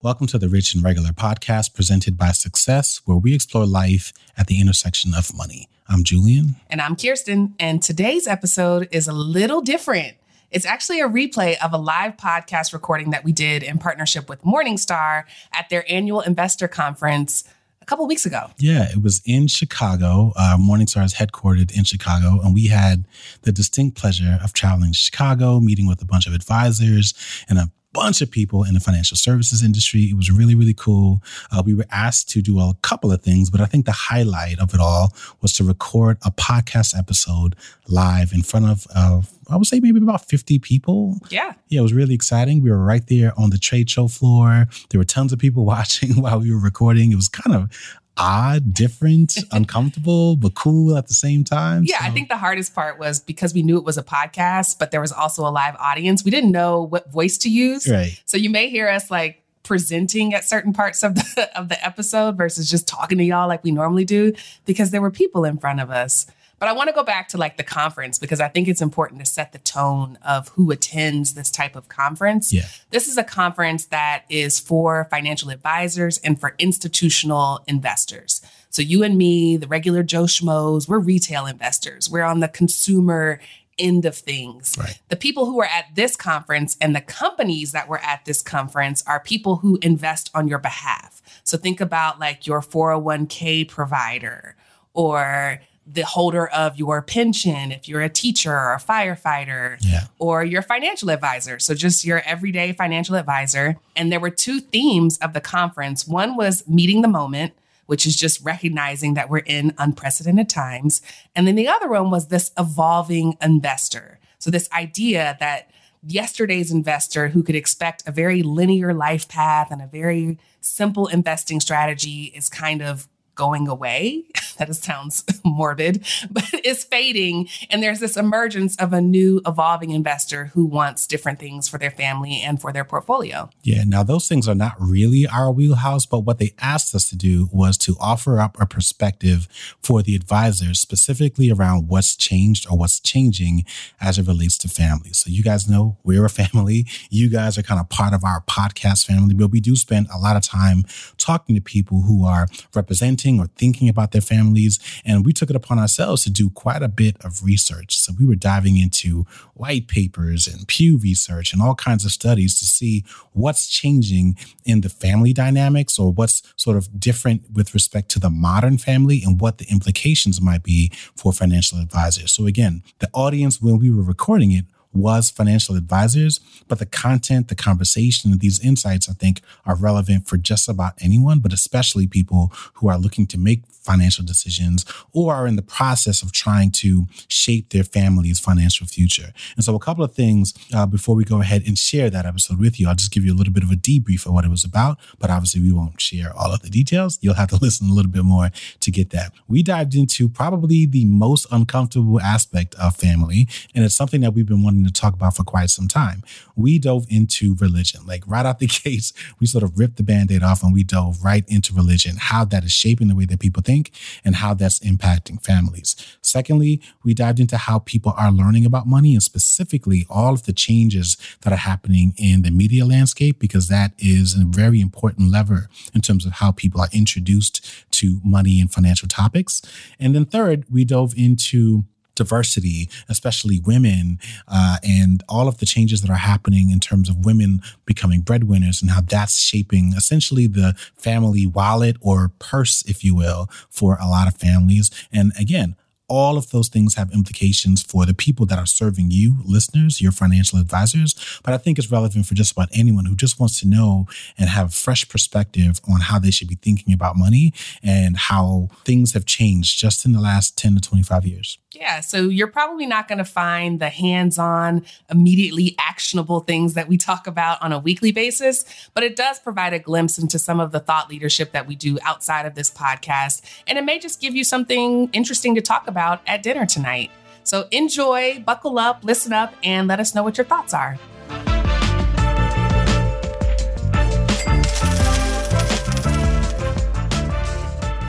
Welcome to the Rich and Regular podcast presented by Success, where we explore life at the intersection of money. I'm Julien. And I'm Kiersten. And today's episode is a little different. It's actually a replay of a live podcast recording that we did in partnership with Morningstar at their annual investor conference a couple weeks ago. Yeah, it was in Chicago. Uh, Morningstar is headquartered in Chicago, and we had the distinct pleasure of traveling to Chicago, meeting with a bunch of advisors and a bunch of people in the financial services industry. It was really, really cool. Uh, we were asked to do a couple of things, but I think the highlight of it all was to record a podcast episode live in front of, uh, I would say maybe about 50 people. Yeah. Yeah, it was really exciting. We were right there on the trade show floor. There were tons of people watching while we were recording. It was kind of odd, different, uncomfortable, but cool at the same time. Yeah, so. I think the hardest part was because we knew it was a podcast, but there was also a live audience. We didn't know what voice to use. Right. So you may hear us like presenting at certain parts of the of the episode versus just talking to y'all like we normally do because there were people in front of us. But I want to go back to like the conference because I think it's important to set the tone of who attends this type of conference. Yeah. This is a conference that is for financial advisors and for institutional investors. So you and me, the regular Joe Schmoes, we're retail investors. We're on the consumer end of things. Right. The people who are at this conference and the companies that were at this conference are people who invest on your behalf. So think about like your 401k provider or the holder of your pension, if you're a teacher or a firefighter, yeah. or your financial advisor. So, just your everyday financial advisor. And there were two themes of the conference one was meeting the moment, which is just recognizing that we're in unprecedented times. And then the other one was this evolving investor. So, this idea that yesterday's investor who could expect a very linear life path and a very simple investing strategy is kind of going away. that sounds morbid, but is fading. And there's this emergence of a new evolving investor who wants different things for their family and for their portfolio. Yeah. Now, those things are not really our wheelhouse, but what they asked us to do was to offer up a perspective for the advisors, specifically around what's changed or what's changing as it relates to families. So, you guys know we're a family. You guys are kind of part of our podcast family, but we do spend a lot of time talking to people who are representing or thinking about their families. And we took it upon ourselves to do quite a bit of research. So we were diving into white papers and Pew research and all kinds of studies to see what's changing in the family dynamics or what's sort of different with respect to the modern family and what the implications might be for financial advisors. So again, the audience, when we were recording it, was financial advisors, but the content, the conversation, these insights, I think, are relevant for just about anyone, but especially people who are looking to make financial decisions or are in the process of trying to shape their family's financial future. And so, a couple of things uh, before we go ahead and share that episode with you, I'll just give you a little bit of a debrief of what it was about, but obviously, we won't share all of the details. You'll have to listen a little bit more to get that. We dived into probably the most uncomfortable aspect of family, and it's something that we've been wanting to talk about for quite some time. We dove into religion, like right out the gates, we sort of ripped the band aid off and we dove right into religion, how that is shaping the way that people think and how that's impacting families. Secondly, we dived into how people are learning about money and specifically all of the changes that are happening in the media landscape, because that is a very important lever in terms of how people are introduced to money and financial topics. And then third, we dove into diversity, especially women, uh, and all of the changes that are happening in terms of women becoming breadwinners and how that's shaping essentially the family wallet or purse, if you will, for a lot of families. And again, all of those things have implications for the people that are serving you, listeners, your financial advisors. But I think it's relevant for just about anyone who just wants to know and have a fresh perspective on how they should be thinking about money and how things have changed just in the last 10 to 25 years. Yeah, so you're probably not going to find the hands on, immediately actionable things that we talk about on a weekly basis, but it does provide a glimpse into some of the thought leadership that we do outside of this podcast. And it may just give you something interesting to talk about at dinner tonight. So enjoy, buckle up, listen up, and let us know what your thoughts are.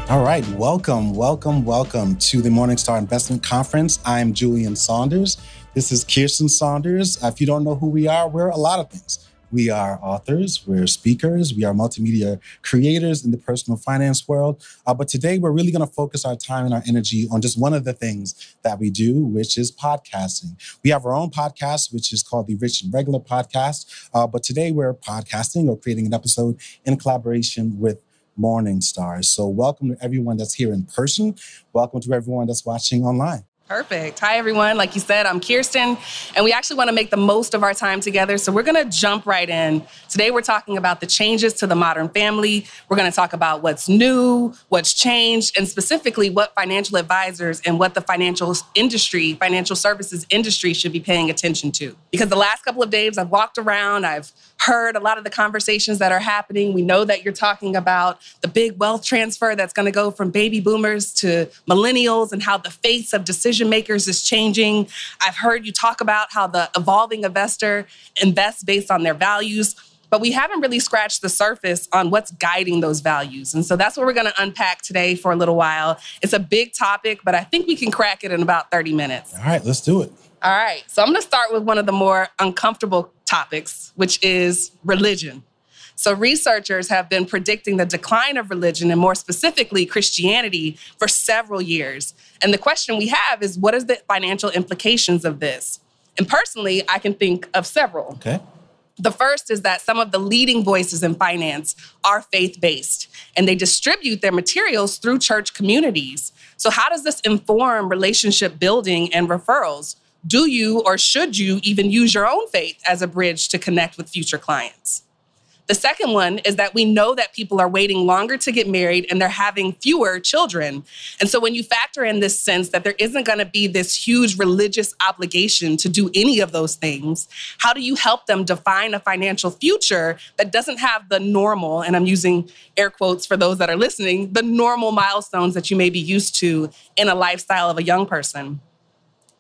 All right, welcome, welcome, welcome to the Morningstar Investment Conference. I'm Julien Saunders. This is Kiersten Saunders. If you don't know who we are, we're a lot of things. We are authors, we're speakers, we are multimedia creators in the personal finance world. Uh, but today we're really going to focus our time and our energy on just one of the things that we do, which is podcasting. We have our own podcast, which is called the Rich and Regular Podcast. Uh, but today we're podcasting or creating an episode in collaboration with Morningstars. So welcome to everyone that's here in person. Welcome to everyone that's watching online. Perfect. Hi, everyone. Like you said, I'm Kiersten, and we actually want to make the most of our time together. So we're going to jump right in. Today, we're talking about the changes to the modern family. We're going to talk about what's new, what's changed, and specifically what financial advisors and what the financial industry, financial services industry should be paying attention to. Because the last couple of days, I've walked around, I've heard a lot of the conversations that are happening. We know that you're talking about the big wealth transfer that's going to go from baby boomers to millennials and how the face of decision makers is changing. I've heard you talk about how the evolving investor invests based on their values. But we haven't really scratched the surface on what's guiding those values. And so that's what we're going to unpack today for a little while. It's a big topic, but I think we can crack it in about 30 minutes. All right, let's do it. All right. So I'm going to start with one of the more uncomfortable topics, which is religion. So, researchers have been predicting the decline of religion and more specifically Christianity for several years. And the question we have is what is the financial implications of this? And personally, I can think of several. Okay. The first is that some of the leading voices in finance are faith based and they distribute their materials through church communities. So, how does this inform relationship building and referrals? Do you or should you even use your own faith as a bridge to connect with future clients? The second one is that we know that people are waiting longer to get married and they're having fewer children. And so when you factor in this sense that there isn't going to be this huge religious obligation to do any of those things, how do you help them define a financial future that doesn't have the normal, and I'm using air quotes for those that are listening, the normal milestones that you may be used to in a lifestyle of a young person?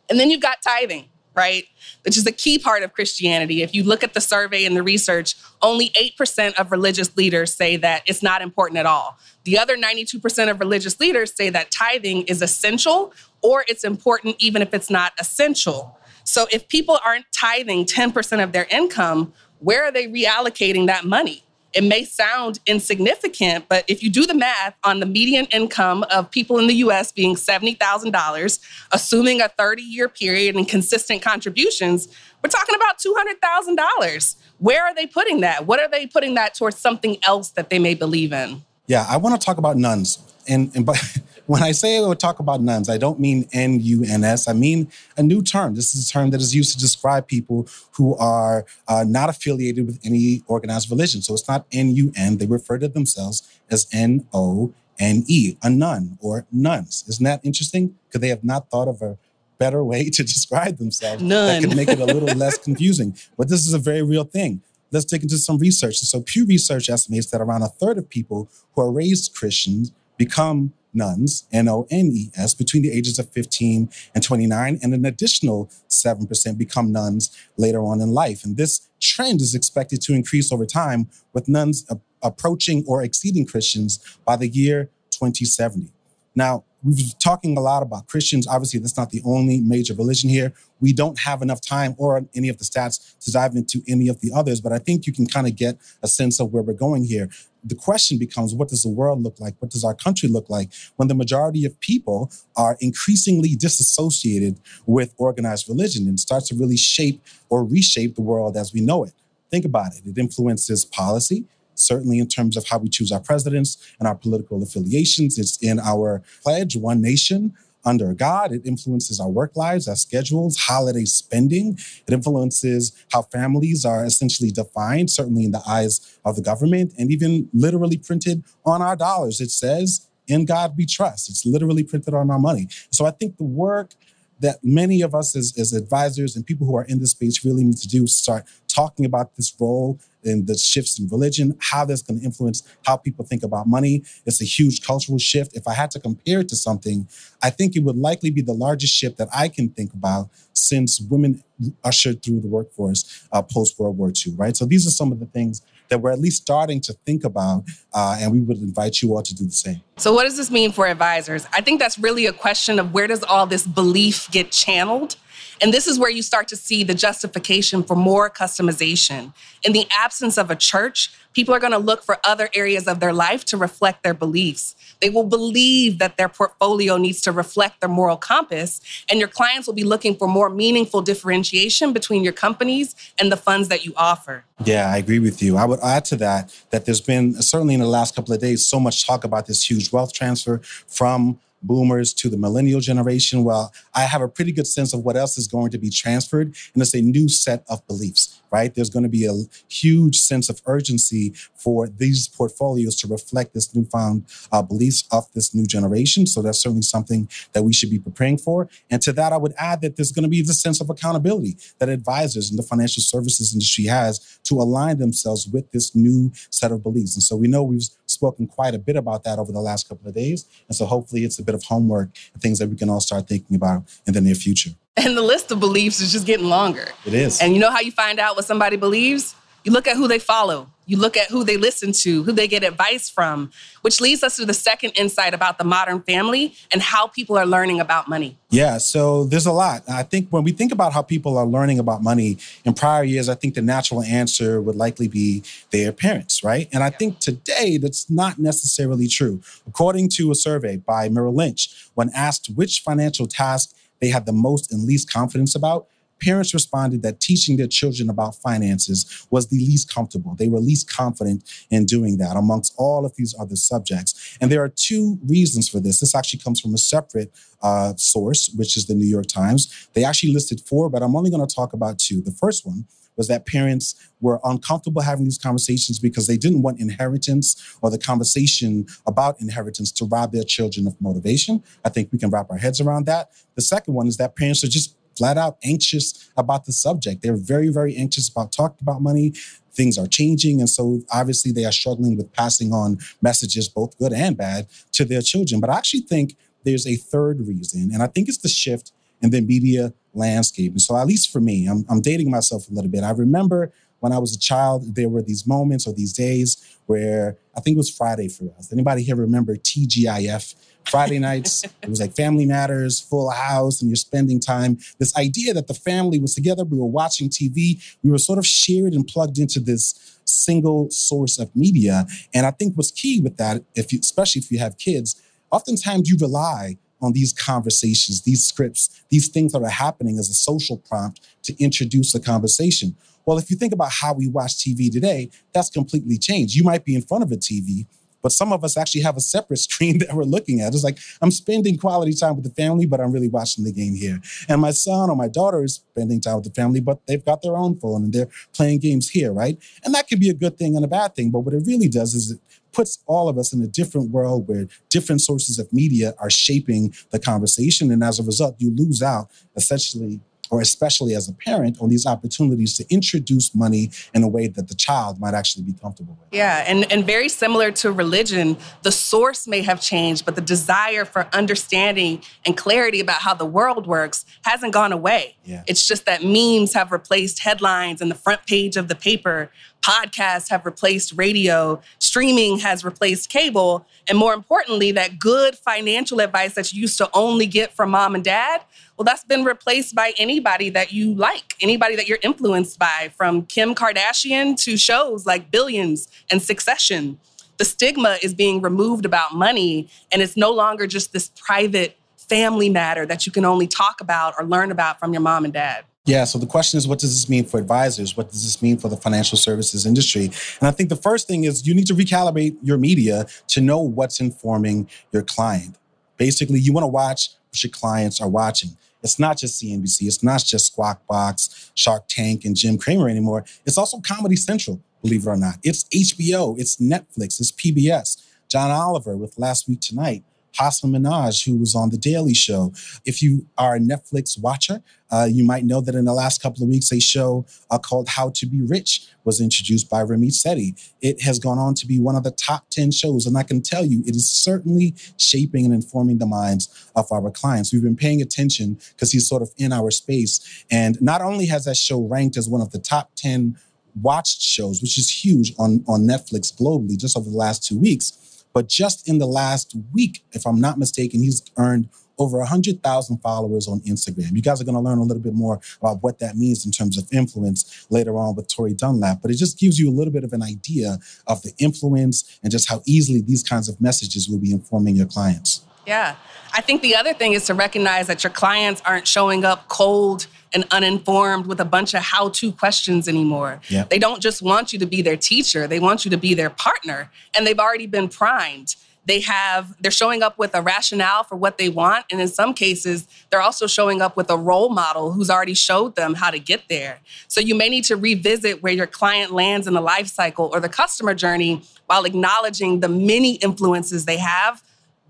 And then you've got tithing, right? Which is a key part of Christianity. If you look at the survey and the research, only 8% of religious leaders say that it's not important at all. The other 92% of religious leaders say that tithing is essential or it's important even if it's not essential. So if people aren't tithing 10% of their income, where are they reallocating that money? It may sound insignificant, but if you do the math on the median income of people in the US being $70,000, assuming a 30 year period and consistent contributions, we're talking about $200,000. Where are they putting that? What are they putting that towards something else that they may believe in? Yeah, I want to talk about nuns. And, and by, when I say I would talk about nuns, I don't mean N U N S. I mean a new term. This is a term that is used to describe people who are uh, not affiliated with any organized religion. So it's not N U N. They refer to themselves as N O N E, a nun or nuns. Isn't that interesting? Because they have not thought of a better way to describe themselves None. that could make it a little less confusing. But this is a very real thing let's dig into some research. So Pew Research estimates that around a third of people who are raised Christians become nuns, N O N E S, between the ages of 15 and 29, and an additional 7% become nuns later on in life. And this trend is expected to increase over time, with nuns a- approaching or exceeding Christians by the year 2070. Now, we've been talking a lot about Christians. Obviously, that's not the only major religion here. We don't have enough time or any of the stats to dive into any of the others, but I think you can kind of get a sense of where we're going here. The question becomes what does the world look like? What does our country look like when the majority of people are increasingly disassociated with organized religion and starts to really shape or reshape the world as we know it? Think about it. It influences policy, certainly in terms of how we choose our presidents and our political affiliations. It's in our pledge, One Nation under God. It influences our work lives, our schedules, holiday spending. It influences how families are essentially defined, certainly in the eyes of the government, and even literally printed on our dollars. It says, In God we trust. It's literally printed on our money. So I think the work that many of us as, as advisors and people who are in this space really need to do is start talking about this role and the shifts in religion, how that's going to influence how people think about money. It's a huge cultural shift. If I had to compare it to something, I think it would likely be the largest shift that I can think about since women ushered through the workforce uh, post World War II, right? So these are some of the things that we're at least starting to think about, uh, and we would invite you all to do the same. So, what does this mean for advisors? I think that's really a question of where does all this belief get channeled? And this is where you start to see the justification for more customization. In the absence of a church, people are going to look for other areas of their life to reflect their beliefs. They will believe that their portfolio needs to reflect their moral compass, and your clients will be looking for more meaningful differentiation between your companies and the funds that you offer. Yeah, I agree with you. I would add to that that there's been certainly in the last couple of days so much talk about this huge wealth transfer from boomers to the millennial generation. Well, I have a pretty good sense of what else is going to be transferred, and it's a new set of beliefs, right? There's going to be a huge sense of urgency for these portfolios to reflect this newfound uh, beliefs of this new generation. So that's certainly something that we should be preparing for. And to that, I would add that there's going to be the sense of accountability that advisors in the financial services industry has to align themselves with this new set of beliefs. And so we know we've spoken quite a bit about that over the last couple of days. And so hopefully it's a bit of homework and things that we can all start thinking about in the near future. And the list of beliefs is just getting longer. It is. And you know how you find out what somebody believes? You look at who they follow. You look at who they listen to, who they get advice from, which leads us to the second insight about the modern family and how people are learning about money. Yeah, so there's a lot. I think when we think about how people are learning about money in prior years, I think the natural answer would likely be their parents, right? And I think today that's not necessarily true. According to a survey by Merrill Lynch, when asked which financial task they had the most and least confidence about, parents responded that teaching their children about finances was the least comfortable. They were least confident in doing that amongst all of these other subjects. And there are two reasons for this. This actually comes from a separate uh, source, which is the New York Times. They actually listed four, but I'm only going to talk about two. The first one was that parents were uncomfortable having these conversations because they didn't want inheritance or the conversation about inheritance to rob their children of motivation. I think we can wrap our heads around that. The second one is that parents are just flat out anxious about the subject. They're very, very anxious about talking about money. Things are changing. And so obviously they are struggling with passing on messages, both good and bad, to their children. But I actually think there's a third reason, and I think it's the shift in the media landscape. And so, at least for me, I'm, I'm dating myself a little bit. I remember when I was a child, there were these moments or these days where I think it was Friday for us. Anybody here remember TGIF? Friday nights, it was like Family Matters, Full House, and you're spending time. This idea that the family was together, we were watching TV, we were sort of shared and plugged into this single source of media. And I think what's key with that, if you, especially if you have kids, oftentimes you rely on these conversations, these scripts, these things that are happening as a social prompt to introduce the conversation. Well, if you think about how we watch TV today, that's completely changed. You might be in front of a TV, but some of us actually have a separate screen that we're looking at. It's like I'm spending quality time with the family, but I'm really watching the game here. And my son or my daughter is spending time with the family, but they've got their own phone and they're playing games here, right? And that can be a good thing and a bad thing. But what it really does is it puts all of us in a different world where different sources of media are shaping the conversation. And as a result, you lose out essentially or especially as a parent, on these opportunities to introduce money in a way that the child might actually be comfortable with. Yeah, and, and very similar to religion, the source may have changed, but the desire for understanding and clarity about how the world works hasn't gone away. Yeah. It's just that memes have replaced headlines and the front page of the paper. Podcasts have replaced radio, streaming has replaced cable, and more importantly, that good financial advice that you used to only get from mom and dad well, that's been replaced by anybody that you like, anybody that you're influenced by, from Kim Kardashian to shows like Billions and Succession. The stigma is being removed about money, and it's no longer just this private family matter that you can only talk about or learn about from your mom and dad. Yeah, so the question is what does this mean for advisors? What does this mean for the financial services industry? And I think the first thing is you need to recalibrate your media to know what's informing your client. Basically, you want to watch your clients are watching. It's not just CNBC. It's not just Squawk Box, Shark Tank, and Jim Cramer anymore. It's also Comedy Central, believe it or not. It's HBO, it's Netflix, it's PBS. John Oliver with Last Week Tonight. Hasan Minhaj, who was on The Daily Show. If you are a Netflix watcher, uh, you might know that in the last couple of weeks, a show uh, called How to Be Rich was introduced by Ramit Sethi. It has gone on to be one of the top 10 shows, and I can tell you, it is certainly shaping and informing the minds of our clients. We've been paying attention because he's sort of in our space. And not only has that show ranked as one of the top 10 watched shows, which is huge on, on Netflix globally just over the last two weeks, but just in the last week, if I'm not mistaken, he's earned over 100,000 followers on Instagram. You guys are going to learn a little bit more about what that means in terms of influence later on with Tori Dunlap, but it just gives you a little bit of an idea of the influence and just how easily these kinds of messages will be informing your clients. Yeah. I think the other thing is to recognize that your clients aren't showing up cold and uninformed with a bunch of how to questions anymore. Yeah. They don't just want you to be their teacher, they want you to be their partner, and they've already been primed. They have, they're showing up with a rationale for what they want. And in some cases, they're also showing up with a role model who's already showed them how to get there. So you may need to revisit where your client lands in the life cycle or the customer journey while acknowledging the many influences they have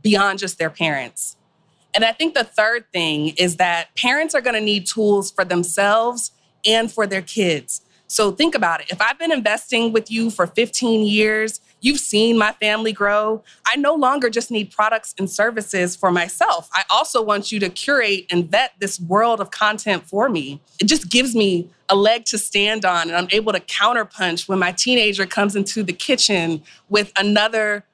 beyond just their parents. And I think the third thing is that parents are going to need tools for themselves and for their kids. So think about it. If I've been investing with you for 15 years, you've seen my family grow. I no longer just need products and services for myself. I also want you to curate and vet this world of content for me. It just gives me a leg to stand on, and I'm able to counterpunch when my teenager comes into the kitchen with another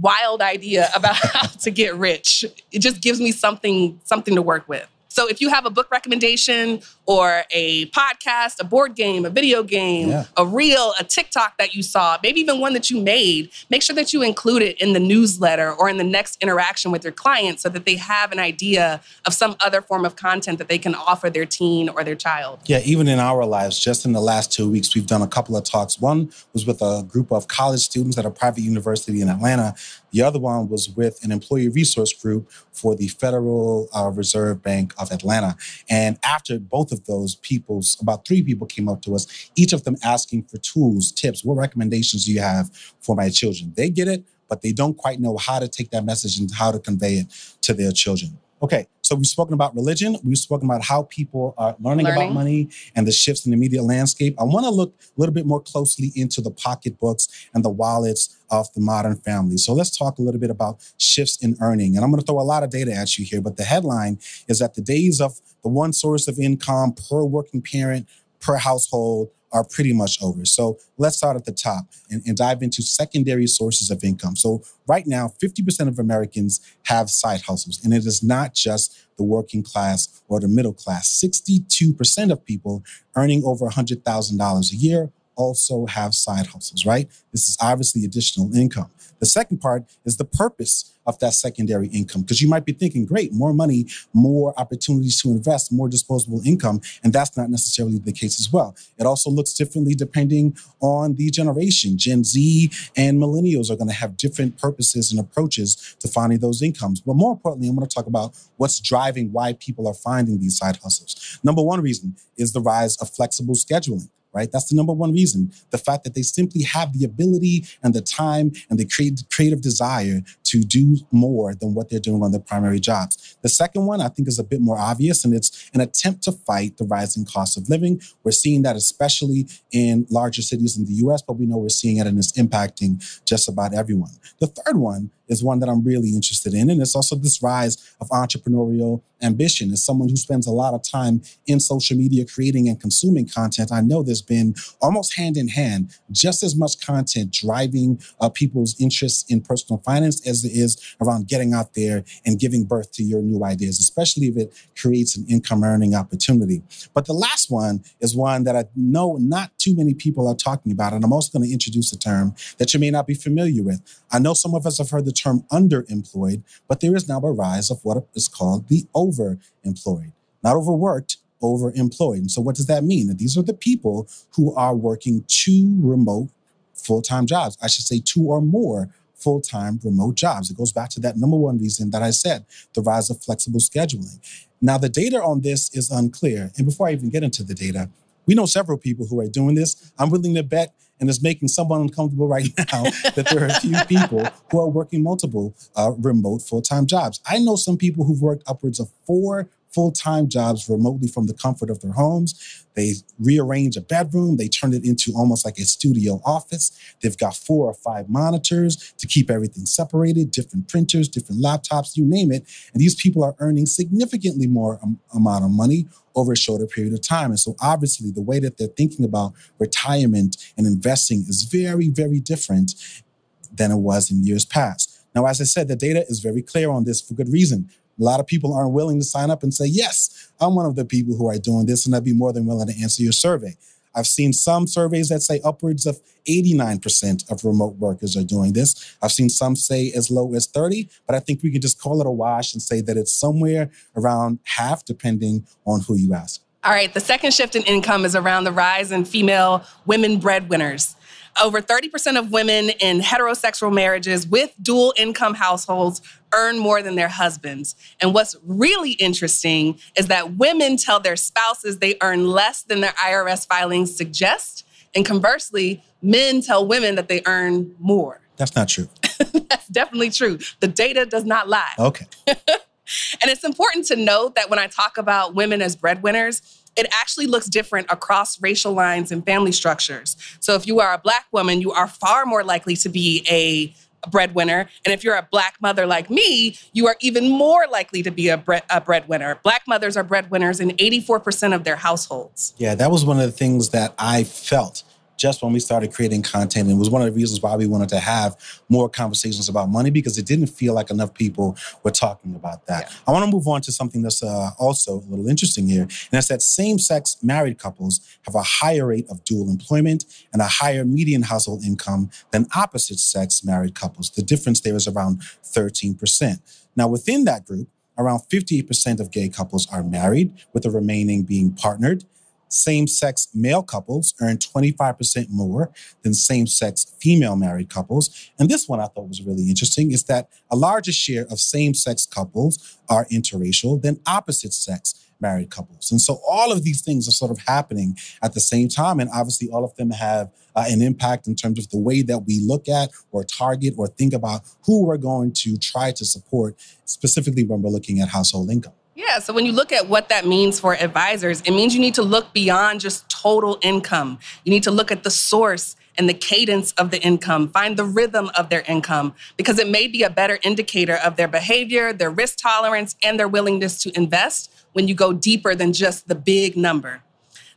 wild idea about how to get rich. It just gives me something something to work with. So if you have a book recommendation or a podcast, a board game, a video game, yeah. a reel, a TikTok that you saw, maybe even one that you made, make sure that you include it in the newsletter or in the next interaction with your client so that they have an idea of some other form of content that they can offer their teen or their child. Yeah, even in our lives, just in the last two weeks, we've done a couple of talks. One was with a group of college students at a private university in Atlanta the other one was with an employee resource group for the Federal uh, Reserve Bank of Atlanta. And after both of those people's, about three people came up to us, each of them asking for tools, tips, what recommendations do you have for my children? They get it, but they don't quite know how to take that message and how to convey it to their children. Okay, so we've spoken about religion. We've spoken about how people are learning, learning. about money and the shifts in the media landscape. I want to look a little bit more closely into the pocketbooks and the wallets of the modern family. So let's talk a little bit about shifts in earning. And I'm going to throw a lot of data at you here, but the headline is that the days of the one source of income per working parent per household are pretty much over. So let's start at the top and, and, dive into secondary sources of income. So right now, 50% of Americans have side hustles, and it is not just the working class or the middle class. 62% of people earning over $100,000 a year also have side hustles, right? This is obviously additional income. The second part is the purpose of that secondary income because you might be thinking, great, more money, more opportunities to invest, more disposable income. And that's not necessarily the case as well. It also looks differently depending on the generation. Gen Z and millennials are going to have different purposes and approaches to finding those incomes. But more importantly, I'm going to talk about what's driving why people are finding these side hustles. Number one reason is the rise of flexible scheduling right? That's the number one reason. The fact that they simply have the ability and the time and the creative desire to do more than what they're doing on their primary jobs. The second one, I think, is a bit more obvious, and it's an attempt to fight the rising cost of living. We're seeing that especially in larger cities in the US, but we know we're seeing it and it's impacting just about everyone. The third one is one that I'm really interested in. And it's also this rise of entrepreneurial ambition. As someone who spends a lot of time in social media creating and consuming content, I know there's been almost hand in hand just as much content driving uh, people's interests in personal finance as it is around getting out there and giving birth to your new ideas, especially if it creates an income earning opportunity. But the last one is one that I know not too many people are talking about. And I'm also going to introduce a term that you may not be familiar with. I know some of us have heard the term underemployed, but there is now a rise of what is called the overemployed. Not overworked, overemployed. And so, what does that mean? That these are the people who are working two remote full time jobs. I should say two or more full time remote jobs. It goes back to that number one reason that I said the rise of flexible scheduling. Now, the data on this is unclear. And before I even get into the data, we know several people who are doing this. I'm willing to bet and it's making someone uncomfortable right now that there are a few people who are working multiple uh, remote full time jobs. I know some people who've worked upwards of four full time jobs remotely from the comfort of their homes. They rearrange a bedroom, they turn it into almost like a studio office. They've got four or five monitors to keep everything separated, different printers, different laptops, you name it. And these people are earning significantly more amount of money over a shorter period of time. And so obviously the way that they're thinking about retirement and investing is very, very different than it was in years past. Now, as I said, the data is very clear on this for good reason A lot of people aren't willing to sign up and say, yes, I'm one of the people who are doing this, and I'd be more than willing to answer your survey. I've seen some surveys that say upwards of 89% of remote workers are doing this. I've seen some say as low as 30, but I think we can just call it a wash and say that it's somewhere around half, depending on who you ask. All right, the second shift in income is around the rise in female women breadwinners. Over 30% of women in heterosexual marriages with dual income households earn more than their husbands. And what's really interesting is that women tell their spouses they earn less than their IRS filings suggest. And conversely, men tell women that they earn more. That's not true. That's definitely true. The data does not lie. Okay. and it's important to note that when I talk about women as breadwinners, it actually looks different across racial lines and family structures. So if you are a black woman, you are far more likely to be a breadwinner. And if you're a black mother like me, you are even more likely to be a, bre- a breadwinner. Black mothers are breadwinners in 84% of their households. Yeah, that was one of the things that I felt just when we started creating content. And it was one of the reasons why we wanted to have more conversations about money because it didn't feel like enough people were talking about that. Yeah. I want to move on to something that's uh, also a little interesting here. And that's that same sex married couples have a higher rate of dual employment and a higher median household income than opposite sex married couples. The difference there is around 13%. Now, within that group, around 58% of gay couples are married, with the remaining being partnered same sex male couples earn 25% more than same sex female married couples. And this one I thought was really interesting is that a larger share of same sex couples are interracial than opposite sex married couples. And so all of these things are sort of happening at the same time. And obviously, all of them have uh, an impact in terms of the way that we look at or target or think about who we're going to try to support, specifically when we're looking at household income. Yeah, so when you look at what that means for advisors, it means you need to look beyond just total income. You need to look at the source and the cadence of the income, find the rhythm of their income, because it may be a better indicator of their behavior, their risk tolerance, and their willingness to invest when you go deeper than just the big number.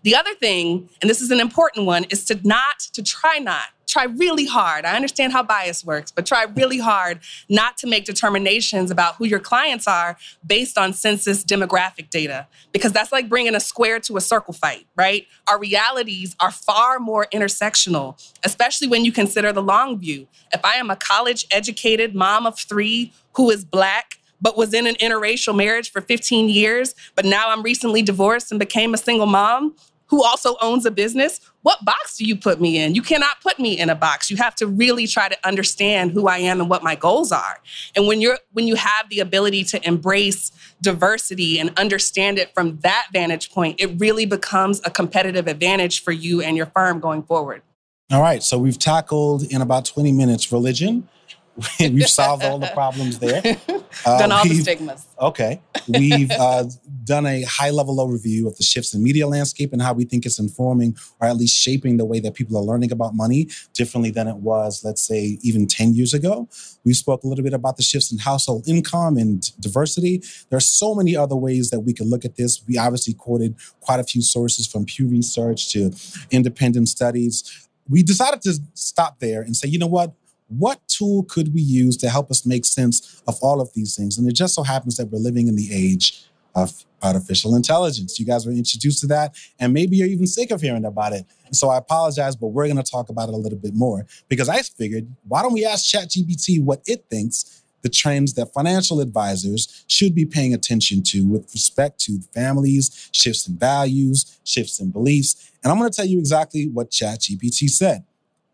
The other thing, and this is an important one, is to not, to try not, try really hard. I understand how bias works, but try really hard not to make determinations about who your clients are based on census demographic data, because that's like bringing a square to a circle fight, right? Our realities are far more intersectional, especially when you consider the long view. If I am a college educated mom of three who is Black, but was in an interracial marriage for 15 years, but now I'm recently divorced and became a single mom, who also owns a business, what box do you put me in? You cannot put me in a box. You have to really try to understand who I am and what my goals are. And when you're when you have the ability to embrace diversity and understand it from that vantage point, it really becomes a competitive advantage for you and your firm going forward. All right, so we've tackled in about 20 minutes religion, we've solved all the problems there. Uh, done all the stigmas. Okay. We've uh, done a high level overview of the shifts in media landscape and how we think it's informing or at least shaping the way that people are learning about money differently than it was, let's say, even 10 years ago. We spoke a little bit about the shifts in household income and diversity. There are so many other ways that we could look at this. We obviously quoted quite a few sources from Pew Research to independent studies. We decided to stop there and say, you know what? What tool could we use to help us make sense of all of these things? And it just so happens that we're living in the age of artificial intelligence. You guys were introduced to that, and maybe you're even sick of hearing about it. So I apologize, but we're going to talk about it a little bit more because I figured, why don't we ask ChatGPT what it thinks the trends that financial advisors should be paying attention to with respect to families, shifts in values, shifts in beliefs. And I'm going to tell you exactly what ChatGPT said.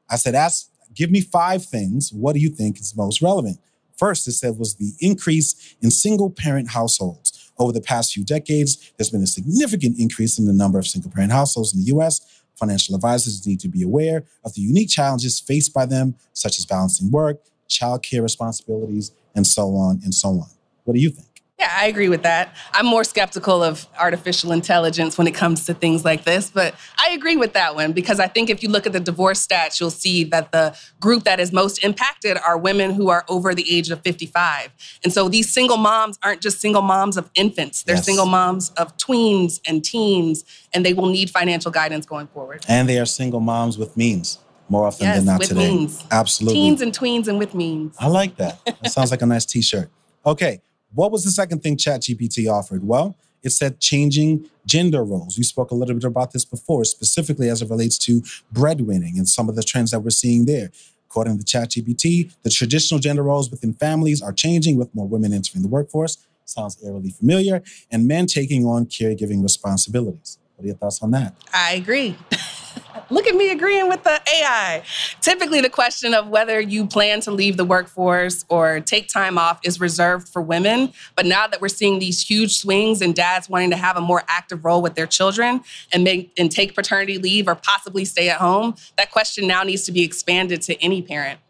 I said, ask give me five things. What do you think is most relevant? First, it said was the increase in single parent households. Over the past few decades, there's been a significant increase in the number of single parent households in the US. Financial advisors need to be aware of the unique challenges faced by them, such as balancing work, childcare responsibilities, and so on and so on. What do you think? Yeah, I agree with that. I'm more skeptical of artificial intelligence when it comes to things like this, but I agree with that one because I think if you look at the divorce stats, you'll see that the group that is most impacted are women who are over the age of 55. And so these single moms aren't just single moms of infants, they're yes. single moms of tweens and teens, and they will need financial guidance going forward. And they are single moms with means more often yes, than not with today. Means. Absolutely. Teens and tweens and with means. I like that. That sounds like a nice t shirt. Okay. What was the second thing ChatGPT offered? Well, it said changing gender roles. We spoke a little bit about this before, specifically as it relates to breadwinning and some of the trends that we're seeing there. According to ChatGPT, the traditional gender roles within families are changing with more women entering the workforce. Sounds eerily familiar, and men taking on caregiving responsibilities. What are your thoughts on that? I agree. Look at me agreeing with the AI. Typically, the question of whether you plan to leave the workforce or take time off is reserved for women. But now that we're seeing these huge swings and dads wanting to have a more active role with their children and make and take paternity leave or possibly stay at home, that question now needs to be expanded to any parent.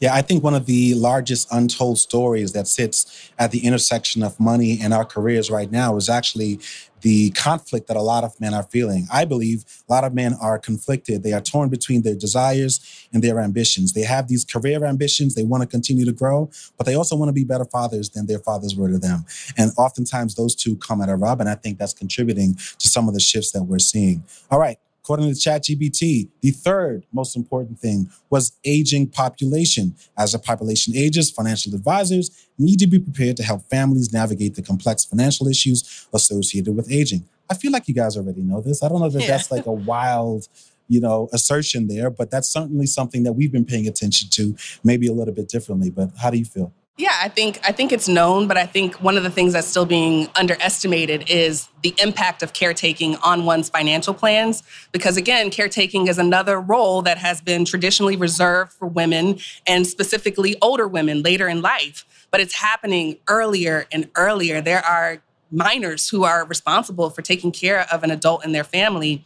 Yeah, I think one of the largest untold stories that sits at the intersection of money and our careers right now is actually the conflict that a lot of men are feeling. I believe a lot of men are conflicted. They are torn between their desires and their ambitions. They have these career ambitions. They want to continue to grow, but they also want to be better fathers than their fathers were to them. And oftentimes those two come at a rub. And I think that's contributing to some of the shifts that we're seeing. All right. According to ChatGPT, the third most important thing was aging population. As the population ages, financial advisors need to be prepared to help families navigate the complex financial issues associated with aging. I feel like you guys already know this. I don't know if yeah. that's like a wild you know, assertion there, but that's certainly something that we've been paying attention to, maybe a little bit differently. But how do you feel? Yeah, I think I think it's known, but I think one of the things that's still being underestimated is the impact of caretaking on one's financial plans. Because again, caretaking is another role that has been traditionally reserved for women and specifically older women later in life. But it's happening earlier and earlier. There are minors who are responsible for taking care of an adult in their family.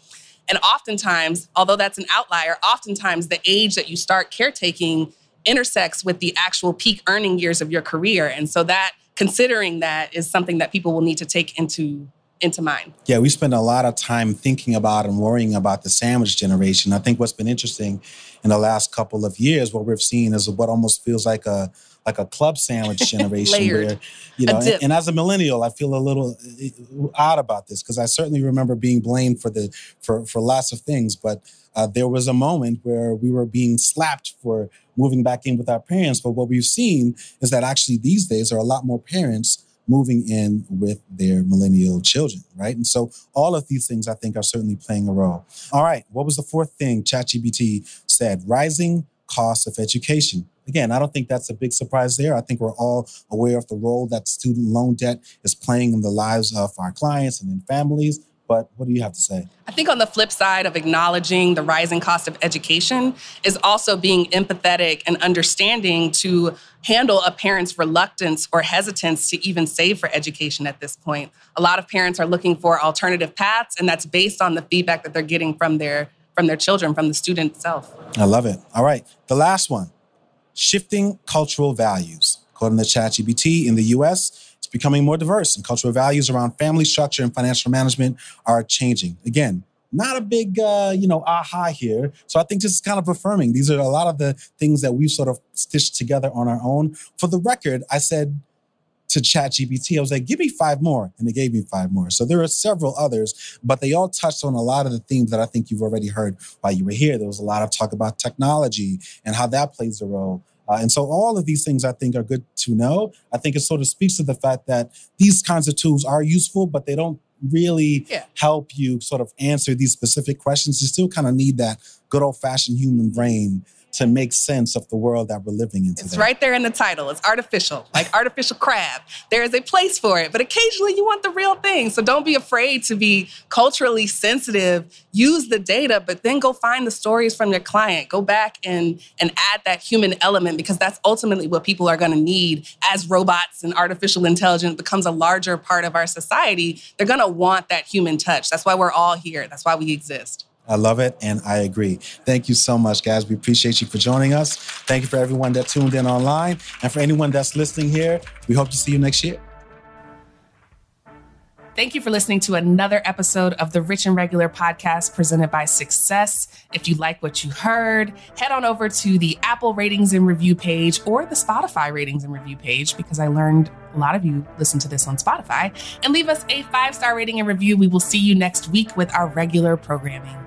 And oftentimes, although that's an outlier, oftentimes the age that you start caretaking intersects with the actual peak earning years of your career. And so that considering that is something that people will need to take into into mind. Yeah, we spend a lot of time thinking about and worrying about the sandwich generation. I think what's been interesting in the last couple of years, what we've seen is what almost feels like a like a club sandwich generation where you know and, and, as a millennial i feel a little eh, odd about this because i certainly remember being blamed for the for for lots of things but uh, there was a moment where we were being slapped for moving back in with our parents. But what we've seen is that actually these days there are a lot more parents moving in with their millennial children, right? And so all of these things I think are certainly playing a role. All right, what was the fourth thing ChatGPT said? Rising costs of education. Again, I don't think that's a big surprise there. I think we're all aware of the role that student loan debt is playing in the lives of our clients and in families. But what do you have to say? I think on the flip side of acknowledging the rising cost of education is also being empathetic and understanding to handle a parent's reluctance or hesitance to even save for education at this point. A lot of parents are looking for alternative paths, and that's based on the feedback that they're getting from their from their children, from the student itself. I love it. All right. The last one shifting cultural values. According to ChatGPT in the US, becoming more diverse, and cultural values around family structure and financial management are changing. Again, not a big, uh, you know, aha here. So I think this is kind of affirming. These are a lot of the things that we've sort of stitched together on our own. For the record, I said to ChatGPT, I was like, give me five more. And they gave me five more. So there are several others, but they all touched on a lot of the themes that I think you've already heard while you were here. There was a lot of talk about technology and how that plays a role. Uh, and so all of these things I think are good to know. I think it sort of speaks to the fact that these kinds of tools are useful, but they don't really yeah. help you sort of answer these specific questions. You still kind of need that good old fashioned human brain to make sense of the world that we're living in today. It's right there in the title. It's artificial, like artificial crab. There is a place for it, but occasionally you want the real thing. So don't be afraid to be culturally sensitive. Use the data, but then go find the stories from your client. Go back and and add that human element because that's ultimately what people are going to need as robots and artificial intelligence becomes a larger part of our society. They're going to want that human touch. That's why we're all here. That's why we exist. I love it and I agree. Thank you so much, guys. We appreciate you for joining us. Thank you for everyone that tuned in online. And for anyone that's listening here, we hope to see you next year. Thank you for listening to another episode of the Rich and Regular podcast presented by Success. If you like what you heard, head on over to the Apple ratings and review page or the Spotify ratings and review page because I learned a lot of you listen to this on Spotify and leave us a five star rating and review. We will see you next week with our regular programming.